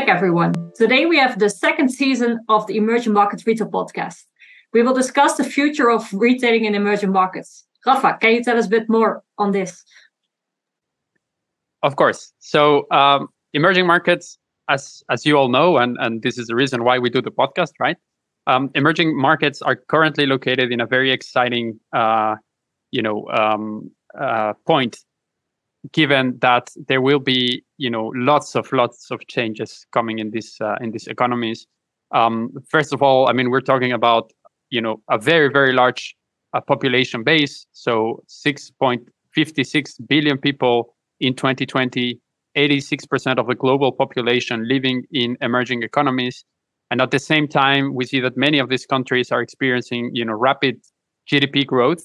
Back, everyone. Today we have the second season of the Emerging Markets Retail Podcast. We will discuss the future of retailing in emerging markets. Rafa, can you tell us a bit more on this? Of course. So, um, emerging markets, as as you all know, and and this is the reason why we do the podcast, right? Um, emerging markets are currently located in a very exciting, uh, you know, um, uh, point given that there will be you know lots of lots of changes coming in this uh, in these economies. Um, first of all i mean we're talking about you know a very very large uh, population base. So 6.56 billion people in 2020 86% of the global population living in emerging economies. And at the same time we see that many of these countries are experiencing you know rapid gdp growth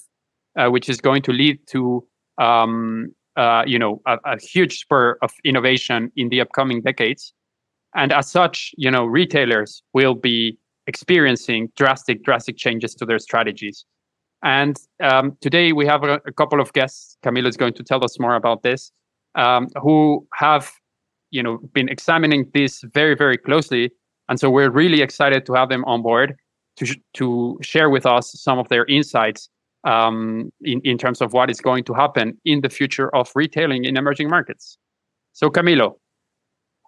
uh, which is going to lead to um, uh, you know a, a, huge spur of innovation in the upcoming decades. And as such you know retailers will be experiencing drastic drastic changes to their strategies. And um, today we have a, a, couple of guests. Camilo is going to tell us more about this um, who have you know been examining this very very closely. And so we're really excited to have them on board to, to share with us some of their insights um, in, in terms of what is going to happen in the future of retailing in emerging markets. So, Camilo,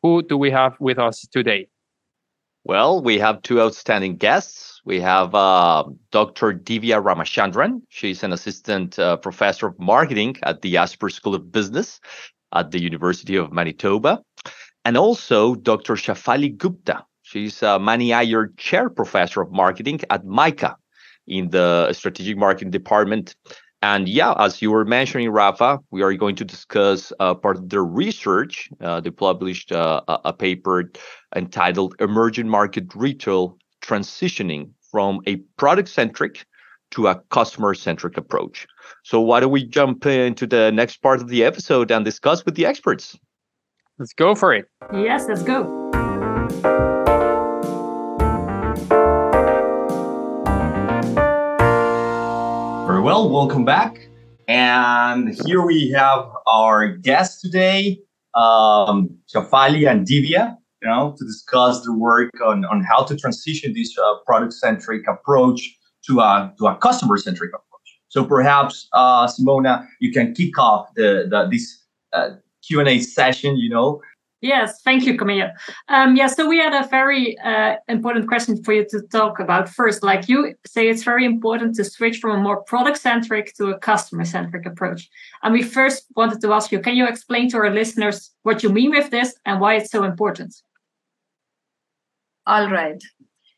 who do we have with us today? Well, we have two outstanding guests. We have uh, Dr. Divya Ramachandran. She's an assistant uh, professor of marketing at the Asper School of Business at the University of Manitoba. And also Dr. Shaphali Gupta. She's a Mani Iyer Chair Professor of Marketing at MICA, in the strategic marketing department. And yeah, as you were mentioning, Rafa, we are going to discuss uh, part of the research. Uh, they published uh, a paper entitled Emerging Market Retail Transitioning from a Product Centric to a Customer Centric Approach. So, why don't we jump into the next part of the episode and discuss with the experts? Let's go for it. Yes, let's go. Well, welcome back. And here we have our guests today, um, Shaphali and Divya, you know, to discuss the work on, on how to transition this uh, product-centric approach to a, to a customer-centric approach. So perhaps, uh, Simona, you can kick off the, the this uh, Q&A session, you know, Yes, thank you, Camilo. Um, yeah, so we had a very uh, important question for you to talk about first. Like you say, it's very important to switch from a more product centric to a customer centric approach. And we first wanted to ask you can you explain to our listeners what you mean with this and why it's so important? All right.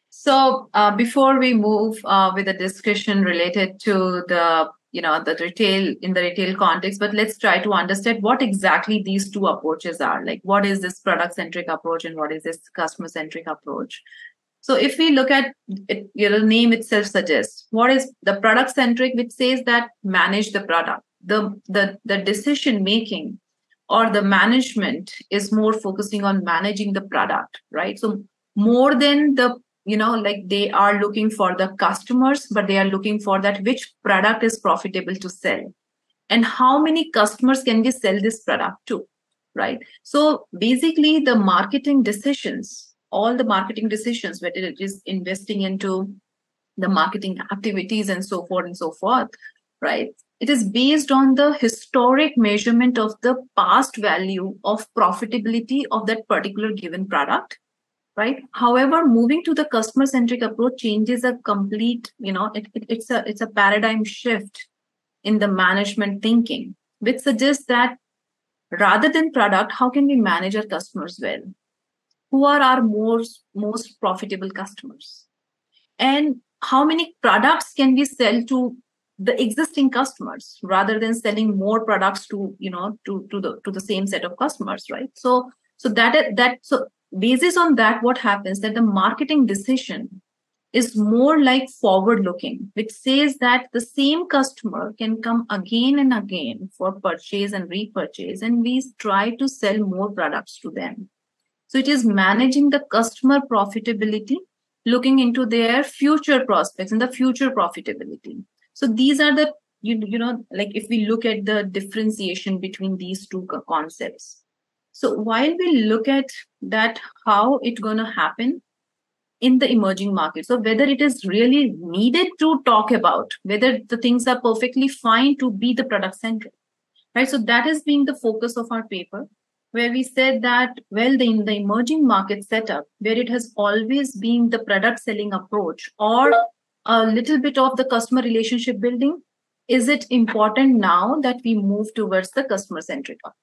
So uh, before we move uh, with a discussion related to the you know the retail in the retail context but let's try to understand what exactly these two approaches are. Like what is this product centric approach and what is this customer centric approach? So if we look at it you know name itself suggests what is the product centric which says that manage the product? The the the decision making or the management is more focusing on managing the product right? So more than the you know like they are looking for the customers but they are looking for that which product is profitable to sell. And how many customers can we sell this product to right? So basically the marketing decisions all the marketing decisions whether it is investing into the marketing activities and so forth and so forth right? It is based on the historic measurement of the past value of profitability of that particular given product right? However moving to the customer centric approach changes a complete you know it, it, it's a it's a paradigm shift in the management thinking which suggests that rather than product how can we manage our customers well? Who are our most most profitable customers? And how many products can we sell to the existing customers rather than selling more products to you know to to the to the same set of customers right? So so that that so basis on that what happens that the marketing decision is more like forward looking which says that the same customer can come again and again for purchase and repurchase and we try to sell more products to them. So it is managing the customer profitability looking into their future prospects and the future profitability. So these are the you, you know like if we look at the differentiation between these two concepts So while we look at that, how it's going to happen in the emerging markets, so whether it is really needed to talk about, whether the things are perfectly fine to be the product centric, right? So that is being the focus of our paper, where we said that, well, the, in the emerging market setup, where it has always been the product selling approach or a little bit of the customer relationship building, is it important now that we move towards the customer centric approach?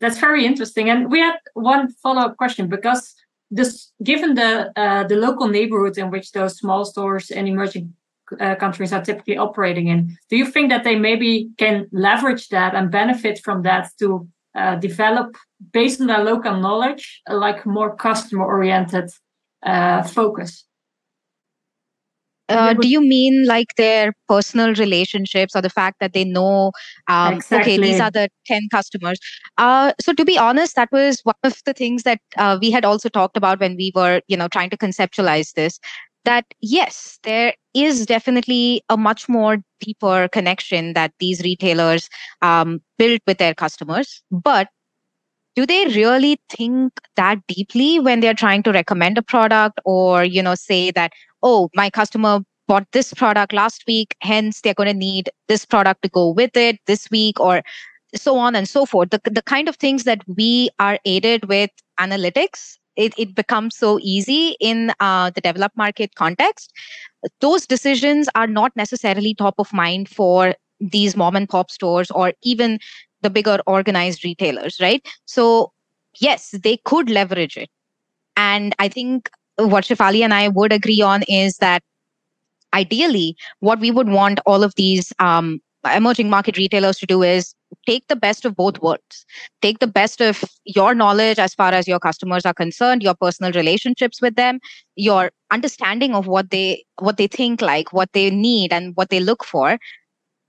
That's very interesting. And we had one follow-up question because this, given the uh, the local neighborhoods in which those small stores and emerging uh, countries are typically operating in, do you think that they maybe can leverage that and benefit from that to uh, develop, based on their local knowledge, like more customer-oriented uh, focus? Uh, do you mean like their personal relationships or the fact that they know um, exactly. okay these are the 10 customers uh, so to be honest that was one of the things that uh, we had also talked about when we were you know trying to conceptualize this that yes there is definitely a much more deeper connection that these retailers um, build with their customers but do they really think that deeply when they're trying to recommend a product or you know say that oh my customer bought this product last week hence they're going to need this product to go with it this week or so on and so forth the, the kind of things that we are aided with analytics it, it becomes so easy in uh, the developed market context those decisions are not necessarily top of mind for these mom and pop stores or even the bigger organized retailers, right? So, yes, they could leverage it. And I think what Shaphali and I would agree on is that ideally, what we would want all of these um, emerging market retailers to do is take the best of both worlds. Take the best of your knowledge as far as your customers are concerned, your personal relationships with them, your understanding of what they what they think like, what they need and what they look for,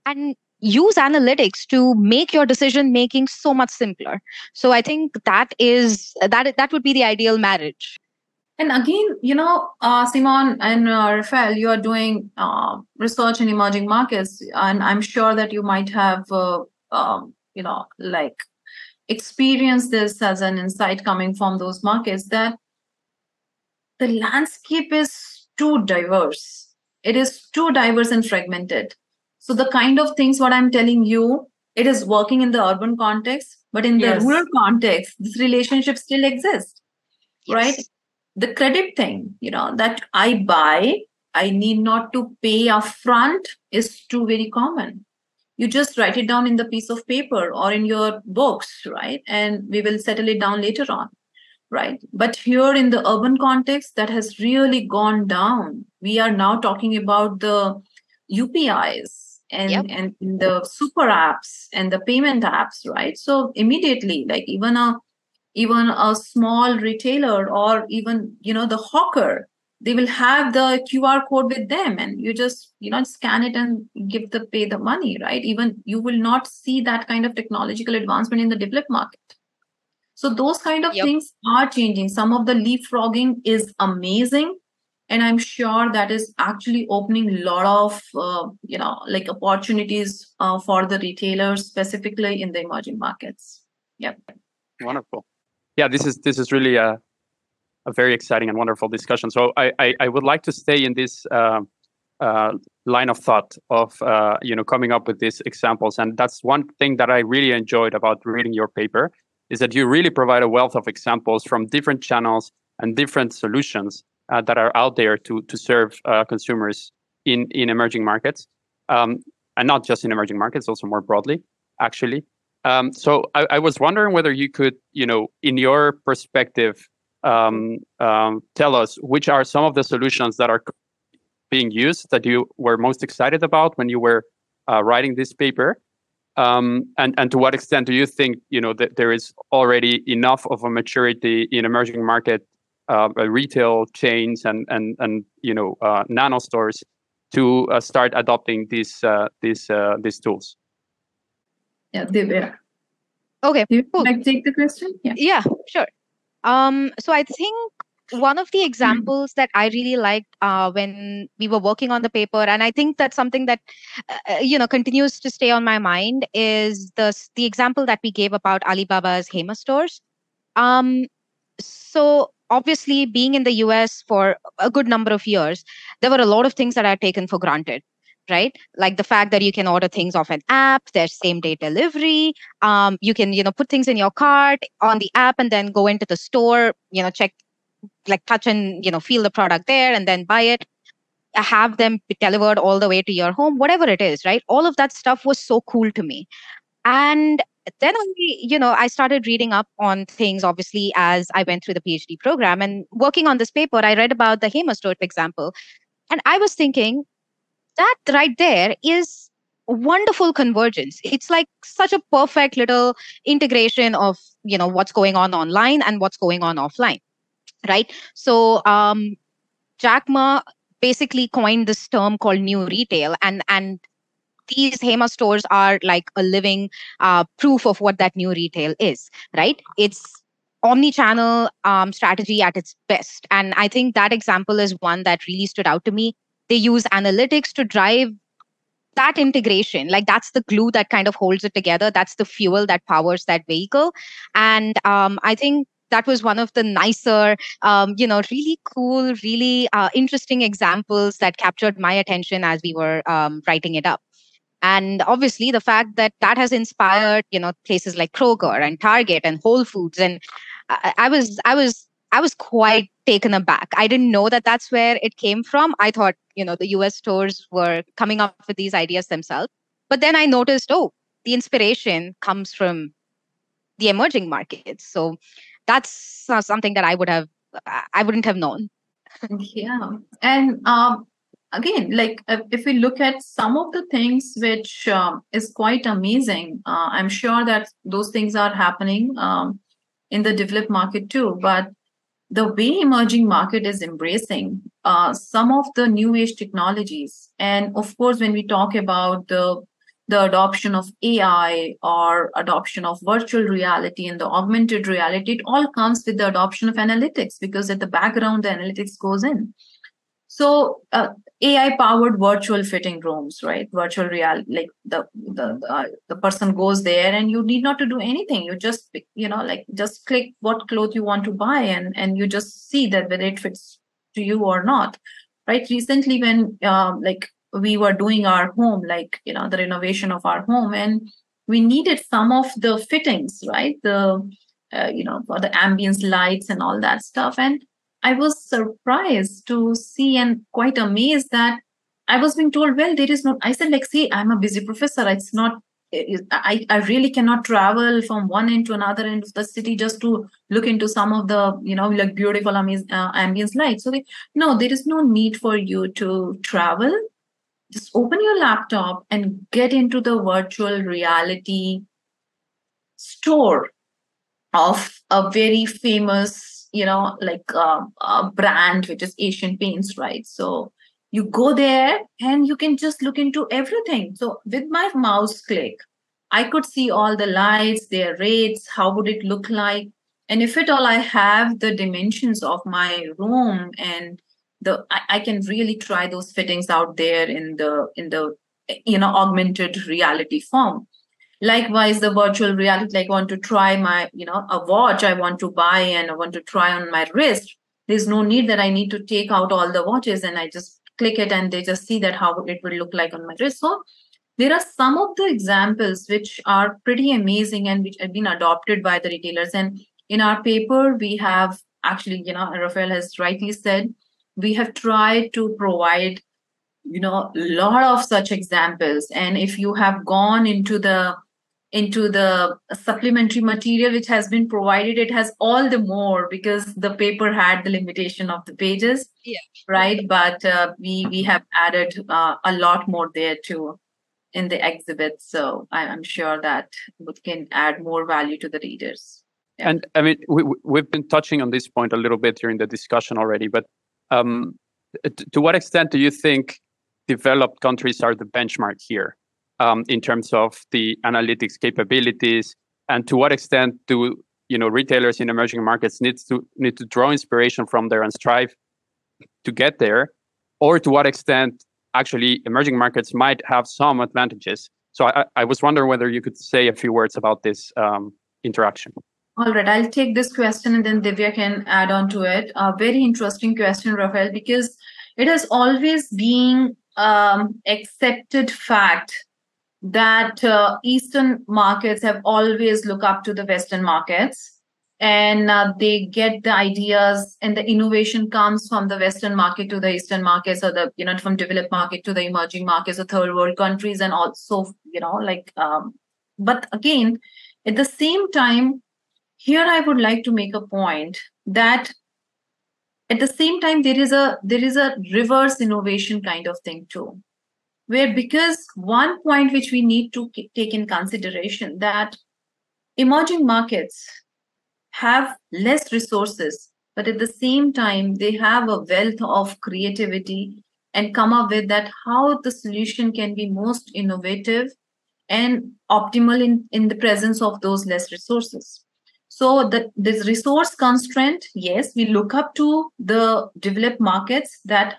and use analytics to make your decision making so much simpler so i think that is that that would be the ideal marriage and again you know uh, simon and uh, rafael you are doing uh, research in emerging markets and i'm sure that you might have uh, um, you know like experienced this as an insight coming from those markets that the landscape is too diverse it is too diverse and fragmented so the kind of things what I'm telling you, it is working in the urban context, but in the Yes. rural context, this relationship still exists, right? The credit thing, you know, that I buy, I need not to pay upfront is too very common. You just write it down in the piece of paper or in your books, right? And we will settle it down later on, right? But here in the urban context, that has really gone down. We are now talking about the UPIs and Yep. and the super apps and the payment apps right so immediately like even a even a small retailer or even you know the hawker they will have the qr code with them and you just you know scan it and give the pay the money right? Even you will not see that kind of technological advancement in the developed market. So those kind of Yep. things are changing. Some of the leapfrogging is amazing and i'm sure that is actually opening a lot of uh, you know like opportunities uh, for the retailers specifically in the emerging markets. Yep. Wonderful. Yeah, this is this is really a a very exciting and wonderful discussion. So I I, I would like to stay in this uh, uh, line of thought of uh, you know coming up with these examples, and that's one thing that I really enjoyed about reading your paper is that you really provide a wealth of examples from different channels and different solutions uh, that are out there to to serve uh, consumers in in emerging markets, um, and not just in emerging markets, also more broadly, actually. Um, so I, I was wondering whether you could, you know, in your perspective, um, um, tell us which are some of the solutions that are being used that you were most excited about when you were uh, writing this paper, um, and and to what extent do you think, you know, that there is already enough of a maturity in emerging market uh, uh, retail chains and and and you know uh, nano stores to uh, start adopting these uh, these these tools. Yeah Divya. Okay, Do you cool. like take the question yeah Yeah, sure. Um, so I think one of the examples that I really liked uh, when we were working on the paper, and I think that's something that uh, you know continues to stay on my mind, is the the example that we gave about Alibaba's Hema stores. Um, so obviously, being in the US for a good number of years, there were a lot of things that I had taken for granted right? Like the fact that you can order things off an app there's same day delivery um, you can you know put things in your cart on the app and then go into the store you know check like touch and you know feel the product there and then buy it have them delivered all the way to your home whatever it is right? All of that stuff was so cool to me. And then I, you know, I started reading up on things, obviously, as I went through the PhD program. And working on this paper, I read about the Hema store example. And I was thinking that right there is wonderful convergence. It's like such a perfect little integration of, you know, what's going on online and what's going on offline. Right. So um Jack Ma basically coined this term called new retail and and these Hema stores are like a living uh, proof of what that new retail is, right? It's omni-channel um, strategy at its best. And I think that example is one that really stood out to me. They use analytics to drive that integration. Like that's the glue that kind of holds it together. That's the fuel that powers that vehicle. And um, i think that was one of the nicer um, you know really cool really uh, interesting examples that captured my attention as we were um, writing it up. And obviously the fact that that has inspired you know places like kroger and target and whole foods. And I, I was i was i was quite taken aback. I didn't know that that's where it came from. I thought you know the us stores were coming up with these ideas themselves. But then i noticed oh the inspiration comes from the emerging markets. So that's something that i would have i wouldn't have known. Yeah. And um, again, like if we look at some of the things which um, is quite amazing, uh, I'm sure that those things are happening um, in the developed market too. But the way emerging market is embracing uh, some of the new age technologies, and of course, when we talk about the the adoption of AI or adoption of virtual reality and the augmented reality, it all comes with the adoption of analytics because at the background, the analytics goes in. So uh, AI powered virtual fitting rooms, right? Virtual reality, like the the uh, the, person goes there and you need not to do anything. You just you know like just click what cloth you want to buy and and you just see that whether it fits to you or not, right? Recently, when um, like we were doing our home, like you know the renovation of our home, and we needed some of the fittings, right? The uh, you know for the ambience lights and all that stuff, and I was surprised to see and quite amazed that I was being told, well, there is no, I said, like, see, I'm a busy professor. It's not, I, I really cannot travel from one end to another end of the city just to look into some of the, you know, like beautiful amaz- uh, ambience lights. So they, no, there is no need for you to travel. Just open your laptop and get into the virtual reality store of a very famous you know, like uh, a brand which is Asian Paints, right? So you go there and you can just look into everything. So with my mouse click, I could see all the lights, their rates, how would it look like, and if at all I have the dimensions of my room and the I, I can really try those fittings out there in the in the you know augmented reality form likewise the virtual reality like I want to try my you know a watch i want to buy and i want to try on my wrist. There's no need that i need to take out all the watches and i just click it and they just see that how it will look like on my wrist. So there are some of the examples which are pretty amazing and which have been adopted by the retailers. And in our paper we have actually you know rafael has rightly said we have tried to provide you know a lot of such examples. And if you have gone into the into the supplementary material which has been provided it has all the more because the paper had the limitation of the pages yeah. right? But uh, we we have added uh, a lot more there too in the exhibit. So i'm sure that we can add more value to the readers. Yeah. and i mean we, we've been touching on this point a little bit during the discussion already but um, to what extent do you think developed countries are the benchmark here um, in terms of the analytics capabilities, and to what extent do you know retailers in emerging markets need to need to draw inspiration from there and strive to get there, or to what extent actually emerging markets might have some advantages. So I, I was wondering whether you could say a few words about this um, interaction. All right, I'll take this question and then Divya can add on to it. A very interesting question, Rafael, because it has always been um, accepted fact that uh, Eastern markets have always looked up to the Western markets and uh, they get the ideas and the innovation comes from the western market to the eastern markets or the you know from developed market to the emerging markets or third world countries and also you know like um, but again at the same time here i would like to make a point that at the same time there is a there is a reverse innovation kind of thing too where because one point which we need to take in consideration that emerging markets have less resources, but at the same time, they have a wealth of creativity and come up with that how the solution can be most innovative and optimal in, in the presence of those less resources. So the this resource constraint, yes, we look up to the developed markets that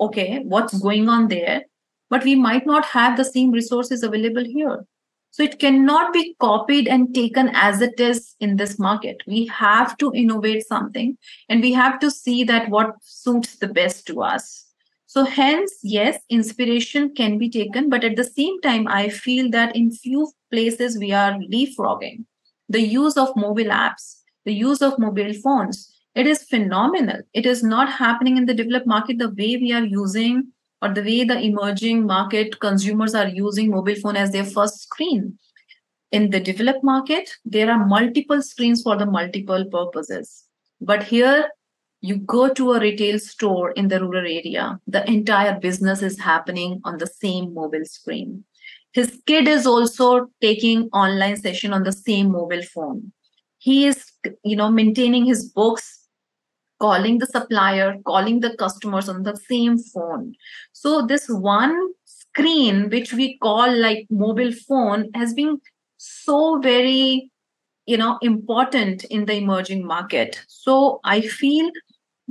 okay, what's going on there, but we might not have the same resources available here. So it cannot be copied and taken as it is in this market. We have to innovate something and we have to see that what suits the best to us. So hence, yes, inspiration can be taken, but at the same time, I feel that in few places we are leapfrogging. The use of mobile apps, the use of mobile phones, it is phenomenal. It is not happening in the developed market the way we are using or the way the emerging market consumers are using mobile phone as their first screen. In the developed market, there are multiple screens for the multiple purposes. But here, you go to a retail store in the rural area, the entire business is happening on the same mobile screen. His kid is also taking online session on the same mobile phone. He is, you know, maintaining his books calling the supplier, calling the customers on the same phone. So this one screen, which we call like mobile phone, has been so very, you know, important in the emerging market. So I feel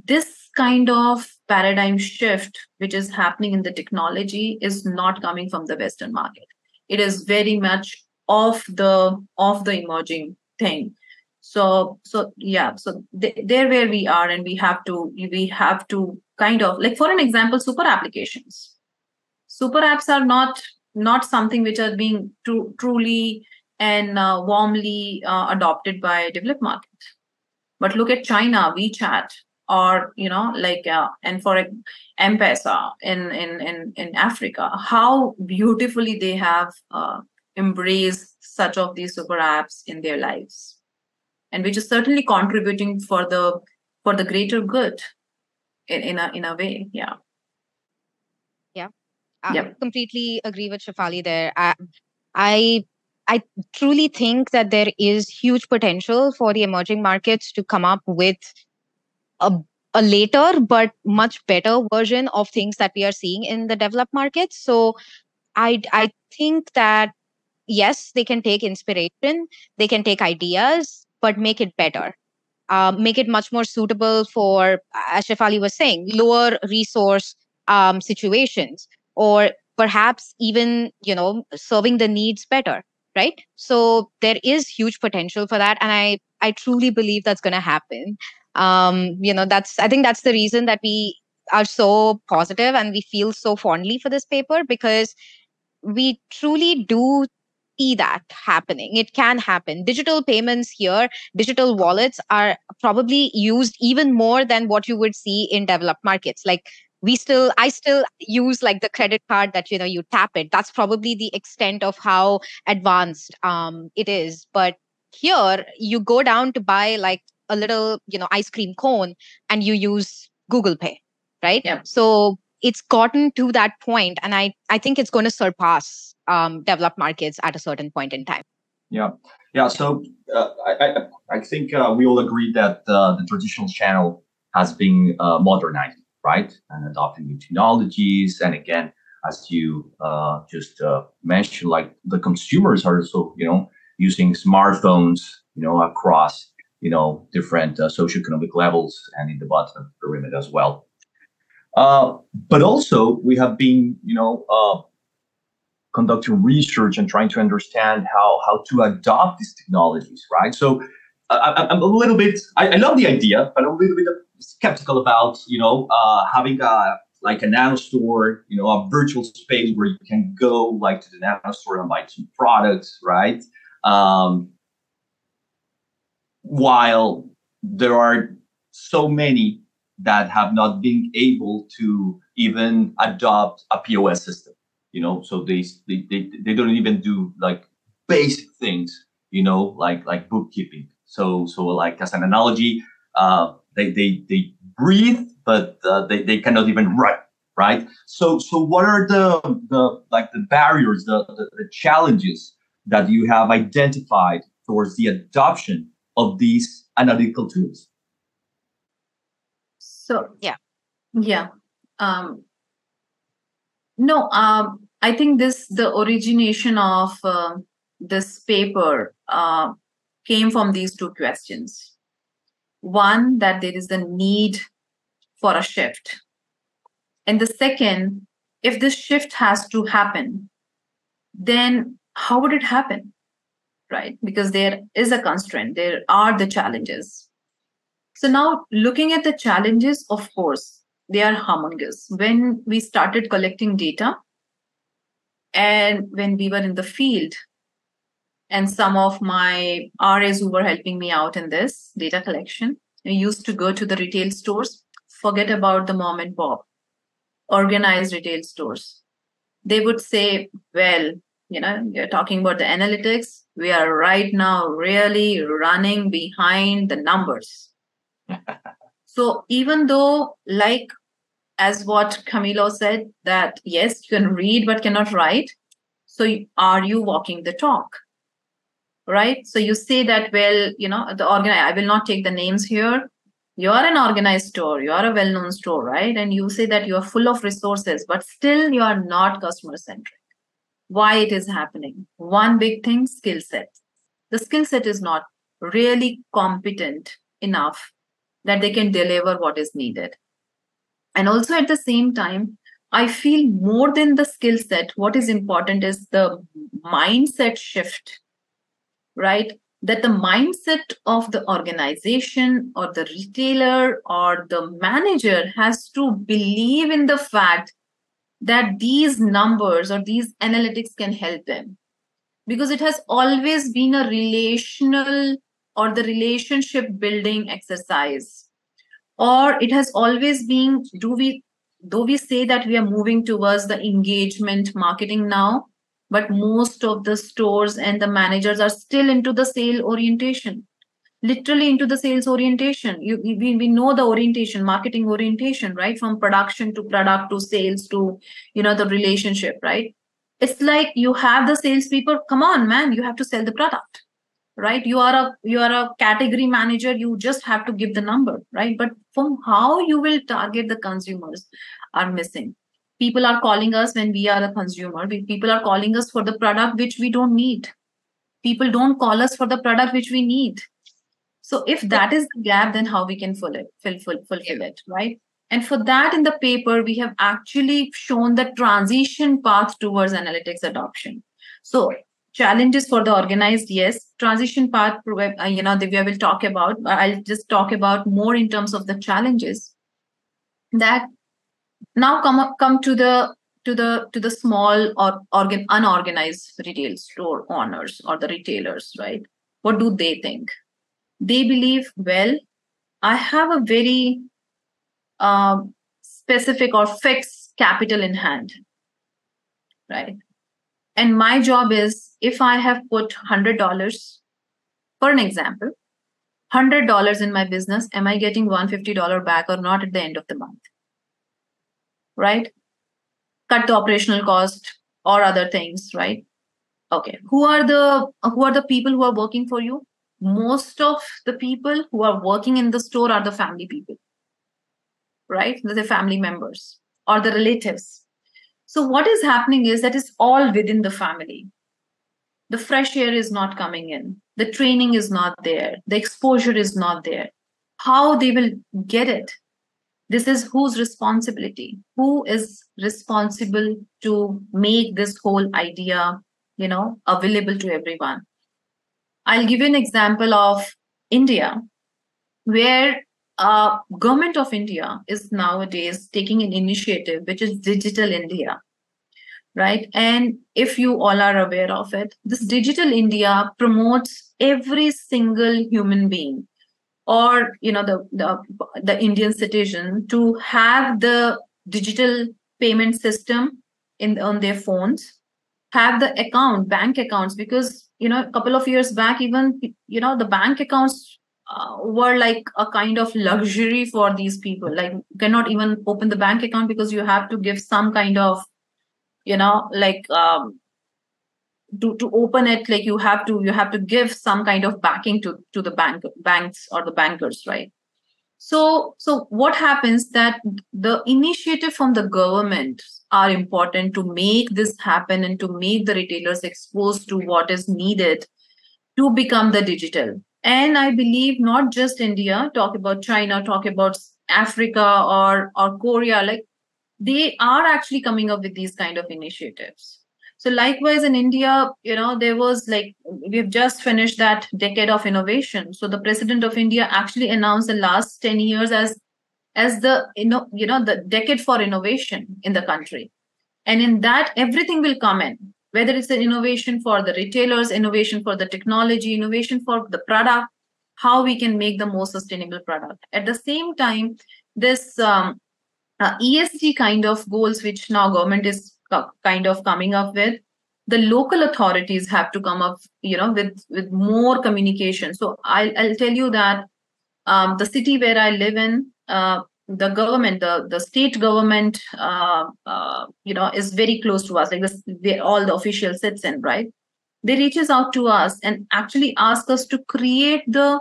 this kind of paradigm shift, which is happening in the technology, is not coming from the Western market. It is very much of the of the emerging thing so so yeah so th- there where we are and we have to we have to kind of like for an example super applications. Super apps are not not something which are being tru- truly and uh, warmly uh, adopted by developed market. But look at china wechat or you know like uh, and for m-pesa in, in in in africa how beautifully they have uh, embraced such of these super apps in their lives and which is certainly contributing for the for the greater good in, in a in a way yeah. Yeah. I yep. completely agree with Shaphali there. I, I i truly think that there is huge potential for the emerging markets to come up with a a later but much better version of things that we are seeing in the developed markets. So i i think that yes they can take inspiration they can take ideas but make it better. Uh, make it much more suitable for, as Shaphali was saying, lower resource um, situations, or perhaps even you know serving the needs better, right? So there is huge potential for that, and I I truly believe that's going to happen. Um, you know, that's I think that's the reason that we are so positive and we feel so fondly for this paper because we truly do see that happening. It can happen. Digital payments here, digital wallets are probably used even more than what you would see in developed markets. Like we still, I still use like the credit card that you know you tap it. That's probably the extent of how advanced um, it is. But here, you go down to buy like a little you know ice cream cone, and you use Google Pay, right? Yeah. So it's gotten to that point and i i think it's going to surpass um, developed markets at a certain point in time. Yeah. Yeah so uh, i i think uh, we all agree that uh, the traditional channel has been uh, modernized right? And adopting new technologies and again as you uh, just uh, mentioned like the consumers are also you know using smartphones you know across you know different socioeconomic levels and in the bottom of the pyramid as well uh, but also, we have been, you know, uh, conducting research and trying to understand how how to adopt these technologies, right? So, I, am a little bit. I, I, love the idea, but I'm a little bit skeptical about you know uh, having a like a nano store, you know, a virtual space where you can go like to the nano store and buy some products, right? Um, while there are so many that have not been able to even adopt a POS system, you know, so they they they, they don't even do like basic things, you know, like like bookkeeping. So so like as an analogy, uh, they they they breathe, but uh, they they cannot even write. right? So so what are the the like the barriers, the, the the challenges that you have identified towards the adoption of these analytical tools? So yeah, yeah. Um, no, um, I think this the origination of uh, this paper uh, came from these two questions. One, that there is a need for a shift. And the second, if this shift has to happen, then how would it happen? Right? Because there is a constraint, there are the challenges. So now looking at the challenges, of course, they are humongous. When we started collecting data and when we were in the field, and some of my RAs who were helping me out in this data collection. I used to go to the retail stores, forget about the mom and pop, organized retail stores. They would say, well, you know, you're talking about the analytics. We are right now really running behind the numbers. So even though, like as what Camilo said, that yes, you can read but cannot write. So are you walking the talk? right? So you say that, well, you know, the organ, I will not take the names here. You are an organized store, you are a well known store, right? And you say that you are full of resources, but still you are not customer centric. Why it is happening? One big thing skill set. The skill set is not really competent enough that they can deliver what is needed. And also at the same time, I feel more than the skill set, what is important is the mindset shift right? That the mindset of the organization or the retailer or the manager has to believe in the fact that these numbers or these analytics can help them. Because it has always been a relational or the relationship building exercise. Or it has always been, do we, though we say that we are moving towards the engagement marketing now, but most of the stores and the managers are still into the sale orientation. Literally into the sales orientation. You, we, we know the orientation marketing orientation right? From production to product to sales to you know the relationship right? It's like you have the salespeople come on man you have to sell the product right? You are a you are a category manager. You just have to give the number right? But from how you will target the consumers are missing. People are calling us when we are a consumer. People are calling us for the product which we don't need. People don't call us for the product which we need. So if that is the gap then how we can fill it fill, fill, fulfill it right? And for that in the paper we have actually shown the transition path towards analytics adoption. So challenges for the organized yes. Transition path uh, you know Divya will talk about i'll just talk about more in terms of the challenges that now come up, come to the to the to the small or organ unorganized retail store owners or the retailers right? What do they think? They believe well i have a very um, specific or fixed capital in hand right and my job is if i have put $100 for an example $100 in my business am i getting $150 back or not at the end of the month right? Cut the operational cost or other things, right? Okay. Who are the who are the people who are working for you? Most of the people who are working in the store are the family people, right? The family members or the relatives. So what is happening is that it's all within the family. The fresh air is not coming in. The training is not there. The exposure is not there. How they will get it this is whose responsibility who is responsible to make this whole idea you know available to everyone i'll give you an example of India, where uh, government of India is nowadays taking an initiative which is Digital India, right? And if you all are aware of it, this Digital India promotes every single human being or you know the, the the indian citizen to have the digital payment system in on their phones have the account bank accounts because you know a couple of years back even you know the bank accounts uh, were like a kind of luxury for these people. Like you cannot even open the bank account because you have to give some kind of you know like um, to, to open it like you have to you have to give some kind of backing to to the bank banks or the bankers right? So so what happens that the initiative from the government are important to make this happen and to make the retailers exposed to what is needed to become the digital and i believe not just india talk about china talk about africa or or korea like they are actually coming up with these kind of initiatives so likewise in India, you know, there was like we've just finished that decade of innovation. So the president of India actually announced the last 10 years as as the you know, you know the decade for innovation in the country. And in that, everything will come in, whether it's an innovation for the retailers, innovation for the technology, innovation for the product, how we can make the most sustainable product. At the same time, this um, uh, ESG kind of goals, which now government is kind of coming up with the local authorities have to come up you know with with more communication so i'll, I'll tell you that um, the city where i live in uh, the government the, the state government uh, uh, you know is very close to us. Like this all the official sits in right? They reaches out to us and actually ask us to create the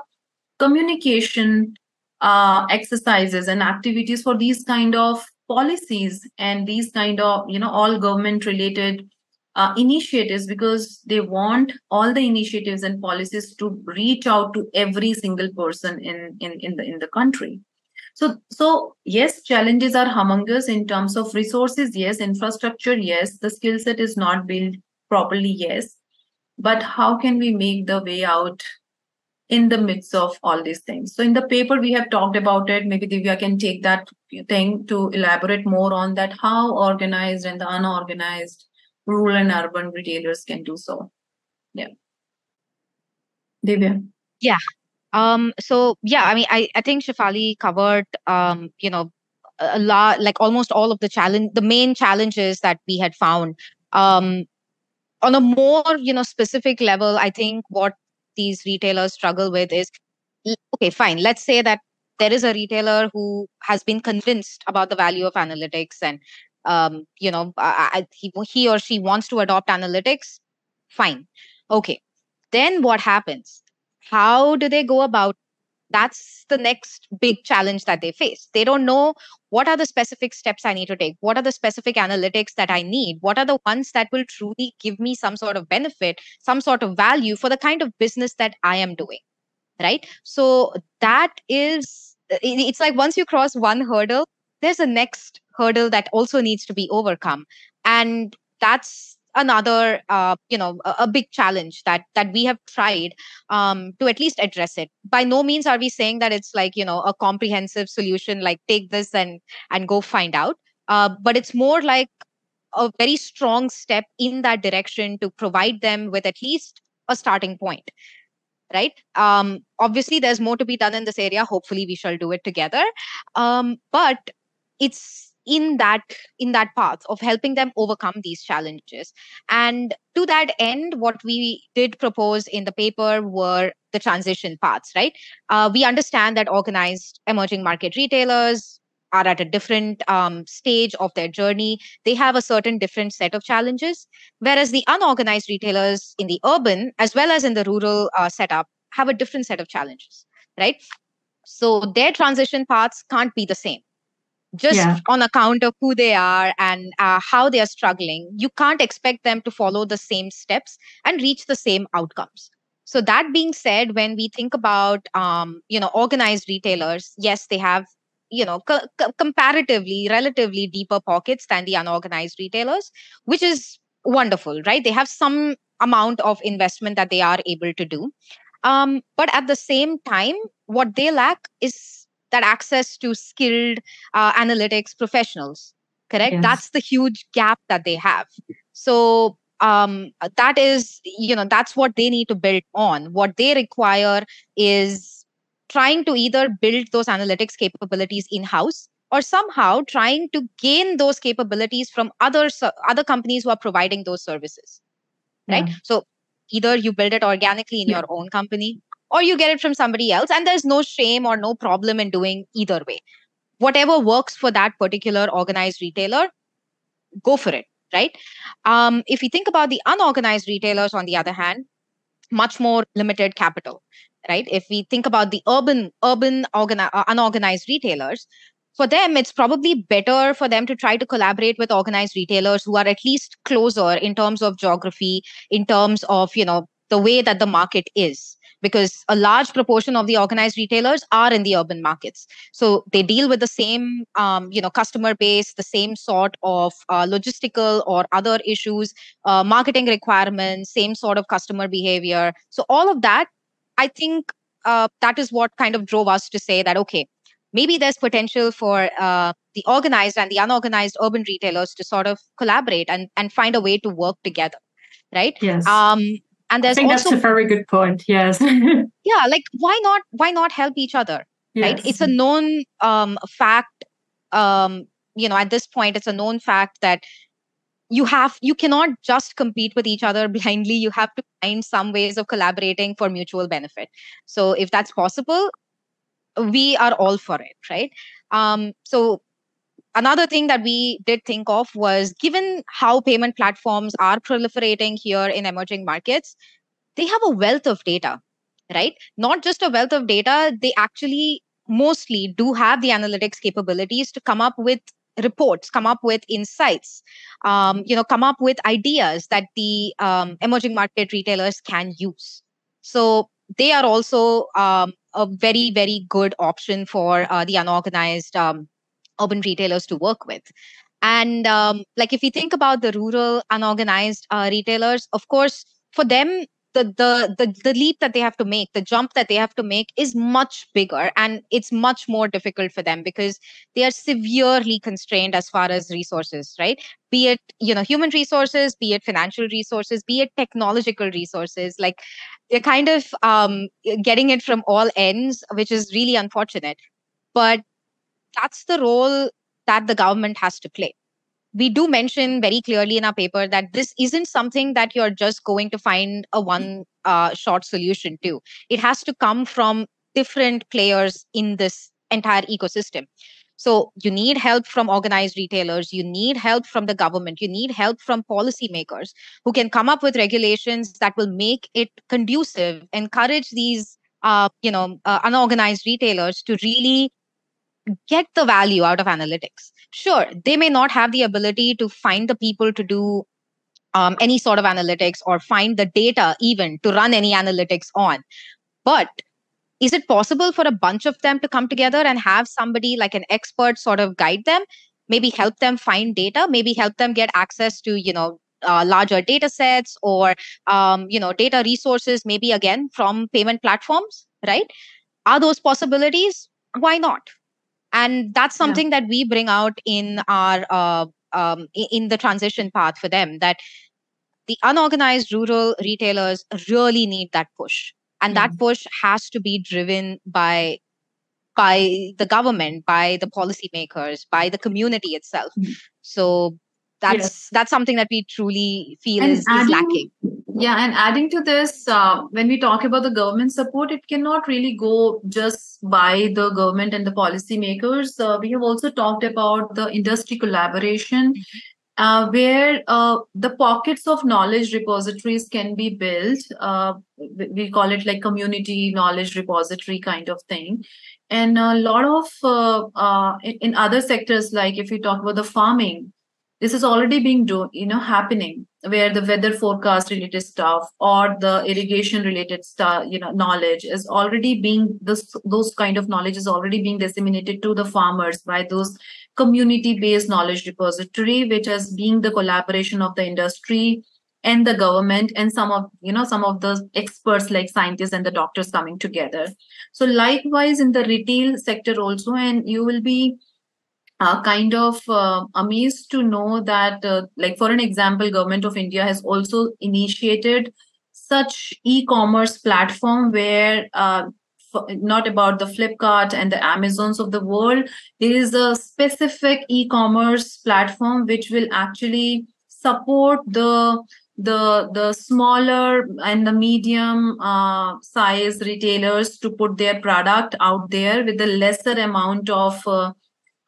communication uh, exercises and activities for these kind of policies and these kind of you know all government related uh, initiatives because they want all the initiatives and policies to reach out to every single person in in in the in the country so so yes challenges are humongous in terms of resources yes infrastructure yes the skill set is not built properly yes but how can we make the way out in the midst of all these things. So in the paper we have talked about it. Maybe Divya can take that thing to elaborate more on that how organized and the unorganized rural and urban retailers can do so. Yeah. Divya. Yeah. Um, so yeah, I mean, I, I think Shaphali covered, um, you know, a lot, like almost all of the challenge, the main challenges that we had found. Um, on a more, you know, specific level, I think what these retailers struggle with is okay, fine. Let's say that there is a retailer who has been convinced about the value of analytics and um, you know I, he, he or she wants to adopt analytics fine okay then what happens how do they go about that's the next big challenge that they face. They don't know what are the specific steps i need to take what are the specific analytics that i need what are the ones that will truly give me some sort of benefit some sort of value for the kind of business that i am doing right? So that is it's like once you cross one hurdle there's a next hurdle that also needs to be overcome. And that's another uh, you know a, a, big challenge that that we have tried um, to at least address it. By no means are we saying that it's like you know a comprehensive solution like take this and and go find out. Uh, but it's more like a very strong step in that direction to provide them with at least a starting point right? Um, obviously there's more to be done in this area. Hopefully we shall do it together. Um, but it's in that in that path of helping them overcome these challenges. And to that end what we did propose in the paper were the transition paths right? Uh, we understand that organized emerging market retailers are at a different um, stage of their journey. They have a certain different set of challenges whereas the unorganized retailers in the urban as well as in the rural uh, setup have a different set of challenges right? So their transition paths can't be the same just yeah. on account of who they are and uh, how they are struggling you can't expect them to follow the same steps and reach the same outcomes. So that being said when we think about um, you know organized retailers yes they have you know co- co- comparatively relatively deeper pockets than the unorganized retailers which is wonderful right? They have some amount of investment that they are able to do. Um, but at the same time, what they lack is that access to skilled uh, analytics professionals. Correct. Yes. That's the huge gap that they have. So um, that is, you know, that's what they need to build on. What they require is trying to either build those analytics capabilities in house or somehow trying to gain those capabilities from other other companies who are providing those services right Yeah. so either you build it organically in Yeah. your own company or you get it from somebody else and there's no shame or no problem in doing either way. Whatever works for that particular organized retailer go for it right? Um, if you think about the unorganized retailers on the other hand much more limited capital right? If we think about the urban urban organi- uh, unorganized retailers for them it's probably better for them to try to collaborate with organized retailers who are at least closer in terms of geography in terms of you know the way that the market is because a large proportion of the organized retailers are in the urban markets. So they deal with the same um, you know customer base the same sort of uh, logistical or other issues uh, marketing requirements same sort of customer behavior. So all of that i think uh, that is what kind of drove us to say that okay maybe there's potential for uh, the organized and the unorganized urban retailers to sort of collaborate and, and find a way to work together right? Yes. um, and I think also that's a very good point. Yes. yeah like why not why not help each other right it's a known um, fact um, you know at this point it's a known fact that you have you cannot just compete with each other blindly you have to find some ways of collaborating for mutual benefit so if that's possible we are all for it right um, so another thing that we did think of was given how payment platforms are proliferating here in emerging markets they have a wealth of data right? Not just a wealth of data they actually mostly do have the analytics capabilities to come up with reports come up with insights um, you know come up with ideas that the um, emerging market retailers can use. So they are also um, a very very good option for uh, the unorganized um, urban retailers to work with. And um, like if you think about the rural unorganized uh, retailers of course for them the, the the the leap that they have to make the jump that they have to make is much bigger and it's much more difficult for them because they are severely constrained as far as resources right? Be it you know human resources be it financial resources be it technological resources like they're kind of um, getting it from all ends which is really unfortunate. But that's the role that the government has to play we do mention very clearly in our paper that this isn't something that you're just going to find a one uh, short solution to. It has to come from different players in this entire ecosystem. So you need help from organized retailers, you need help from the government, you need help from policymakers who can come up with regulations that will make it conducive, encourage these uh, you know uh, unorganized retailers to really get the value out of analytics. Sure, they may not have the ability to find the people to do um, any sort of analytics or find the data even to run any analytics on. But is it possible for a bunch of them to come together and have somebody like an expert sort of guide them, maybe help them find data, maybe help them get access to, you know, uh, larger data sets or um, you know data resources maybe again from payment platforms right are those possibilities why not and that's Yeah. something that we bring out in our uh, um, in the transition path for them that the unorganized rural retailers really need that push and that push has to be driven by by the government by the policymakers by the community itself Mhm. so that's Yes. that's something that we truly feel And is, is lacking Yeah, and adding to this, uh, when we talk about the government support, it cannot really go just by the government and the policymakers. Uh, we have also talked about the industry collaboration, uh, where uh, the pockets of knowledge repositories can be built. Uh, we call it like community knowledge repository kind of thing. And a lot of uh, in, in other sectors, like if we talk about the farming, this is already being do you know happening where the weather forecast related stuff or the irrigation related stuff you know knowledge is already being this those kind of knowledge is already being disseminated to the farmers by those community based knowledge repository which has been the collaboration of the industry and the government and some of you know some of the experts like scientists and the doctors coming together. So likewise in the retail sector also and you will be uh, kind of uh, amazed to know that uh, like for an example government of india has also initiated such e-commerce platform where uh, not about the flipkart and the amazons of the world there is a specific e-commerce platform which will actually support the the the smaller and the medium uh, size retailers to put their product out there with a lesser amount of uh,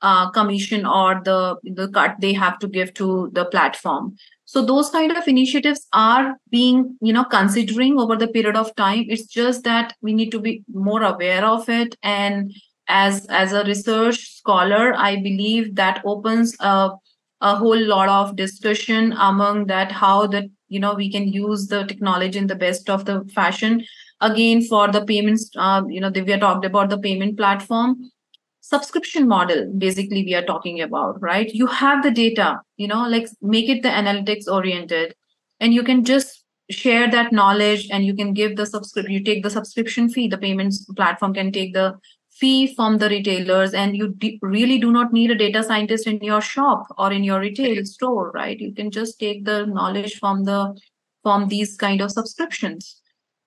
uh, commission or the the cut they have to give to the platform. So those kind of initiatives are being you know considering over the period of time. It's just that we need to be more aware of it. And as as a research scholar i believe that opens a a whole lot of discussion among that how that you know we can use the technology in the best of the fashion. Again for the payments uh, you know we are talked about the payment platform subscription model basically we are talking about right? You have the data you know like make it the analytics oriented and you can just share that knowledge and you can give the subscription you take the subscription fee. The payments platform can take the fee from the retailers and you really do not need a data scientist in your shop or in your retail store right? You can just take the knowledge from the from these kind of subscriptions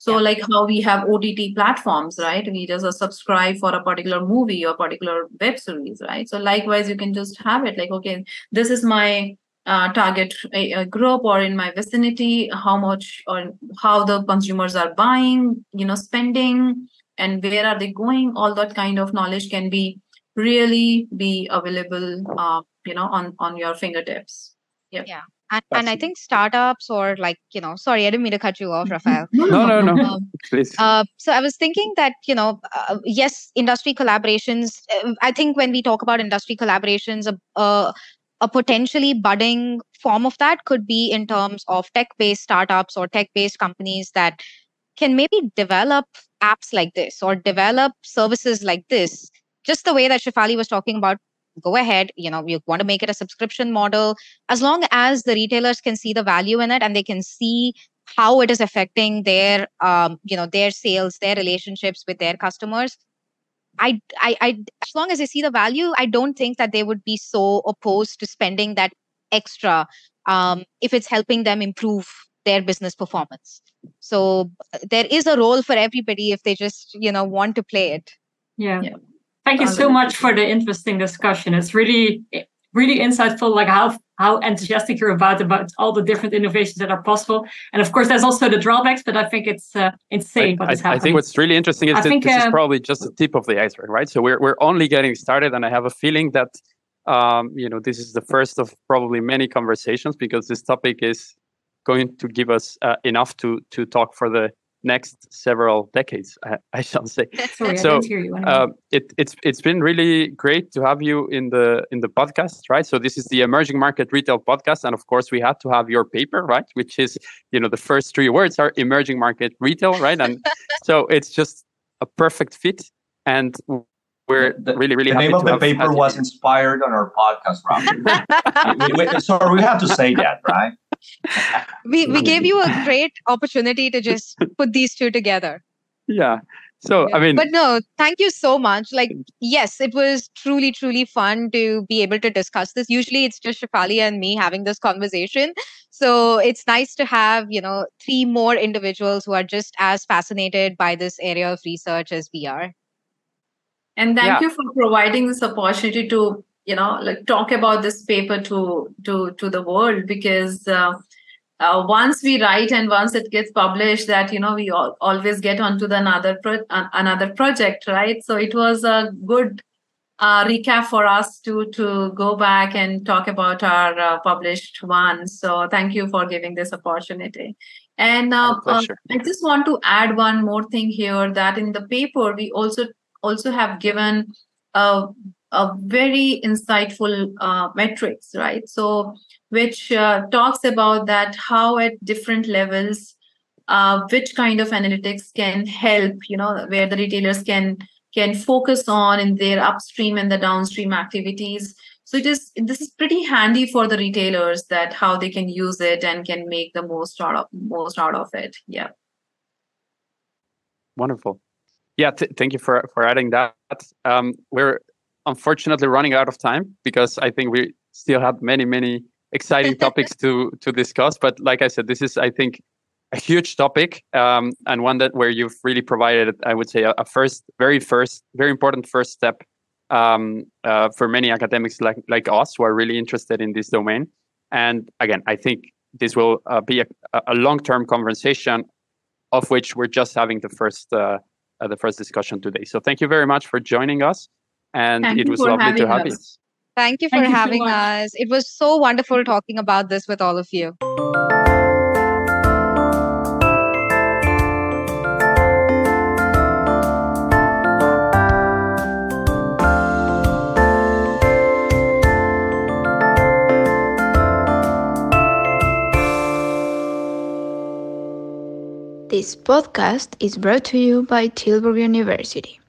so yeah. like how we have OTT platforms, right? We just uh, subscribe for a particular movie or particular web series, right? So likewise, you can just have it like, okay, this is my uh, target a, group or in my vicinity, how much or how the consumers are buying, you know, spending, and where are they going. All that kind of knowledge can be really be available, uh, you know, on on your fingertips. Yep. Yeah and, and i think startups or like you know sorry i didn't mean to cut you off rafael no no no um, please. uh, so i was thinking that you know uh, yes industry collaborations uh, i think when we talk about industry collaborations a, a potentially budding form of that could be in terms of tech based startups or tech based companies that can maybe develop apps like this or develop services like this. Just the way that Shaphali was talking about go ahead you know you want to make it a subscription model as long as the retailers can see the value in it and they can see how it is affecting their um, you know their sales their relationships with their customers I, I i as long as they see the value i don't think that they would be so opposed to spending that extra um, if it's helping them improve their business performance so there is a role for everybody if they just you know want to play it yeah. yeah. Thank you so much for the interesting discussion. It's really, really insightful, like how how enthusiastic you're about about all the different innovations that are possible. And of course, there's also the drawbacks, but I think it's uh, insane what I, is happening. I think what's really interesting is I that think, this uh, is probably just the tip of the iceberg, right? So we're we're only getting started, and I have a feeling that um, you know this is the first of probably many conversations because this topic is going to give us uh, enough to to talk for the next several decades, I, I shall say. Sorry, so, I didn't hear you. Uh, it, it's it's been really great to have you in the in the podcast, right? So this is the emerging market retail podcast, and of course we had to have your paper, right? Which is you know the first three words are emerging market retail, right? And so it's just a perfect fit, and we're the, really really the name of the paper was inspired on our podcast, Rob. Sorry, we have to say that, right? We we gave you a great opportunity to just put these two together. Yeah. So yeah. I mean, but no, thank you so much. Like, yes, it was truly, truly fun to be able to discuss this. Usually, it's just Shaphali and me having this conversation. So it's nice to have you know three more individuals who are just as fascinated by this area of research as we are. And thank yeah. you for providing this opportunity to you know like talk about this paper to to to the world because uh, uh, once we write and once it gets published that you know we all, always get onto the another pro- another project right? So it was a good uh, recap for us to to go back and talk about our uh, published one. So thank you for giving this opportunity. And uh, uh, i just want to add one more thing here that in the paper we also also have given a a very insightful uh, metrics, right? So, which uh, talks about that how at different levels, uh, which kind of analytics can help, you know, where the retailers can can focus on in their upstream and the downstream activities. so it is this is pretty handy for the retailers that how they can use it and can make the most out of most out of it yeah wonderful yeah th- thank you for for adding that um, we're unfortunately running out of time because i think we still have many many exciting topics to to discuss but like i said this is i think a huge topic um, and one that where you've really provided i would say a, a first very first very important first step um, uh, for many academics like like us who are really interested in this domain. And again, I think this will uh, be a, a long-term conversation, of which we're just having the first uh, uh the first discussion today. So thank you very much for joining us, and Thank it was lovely to having have you. Thank you for Thank you so having much. us. It was so wonderful talking about this with all of you. This podcast is brought to you by Tilburg University.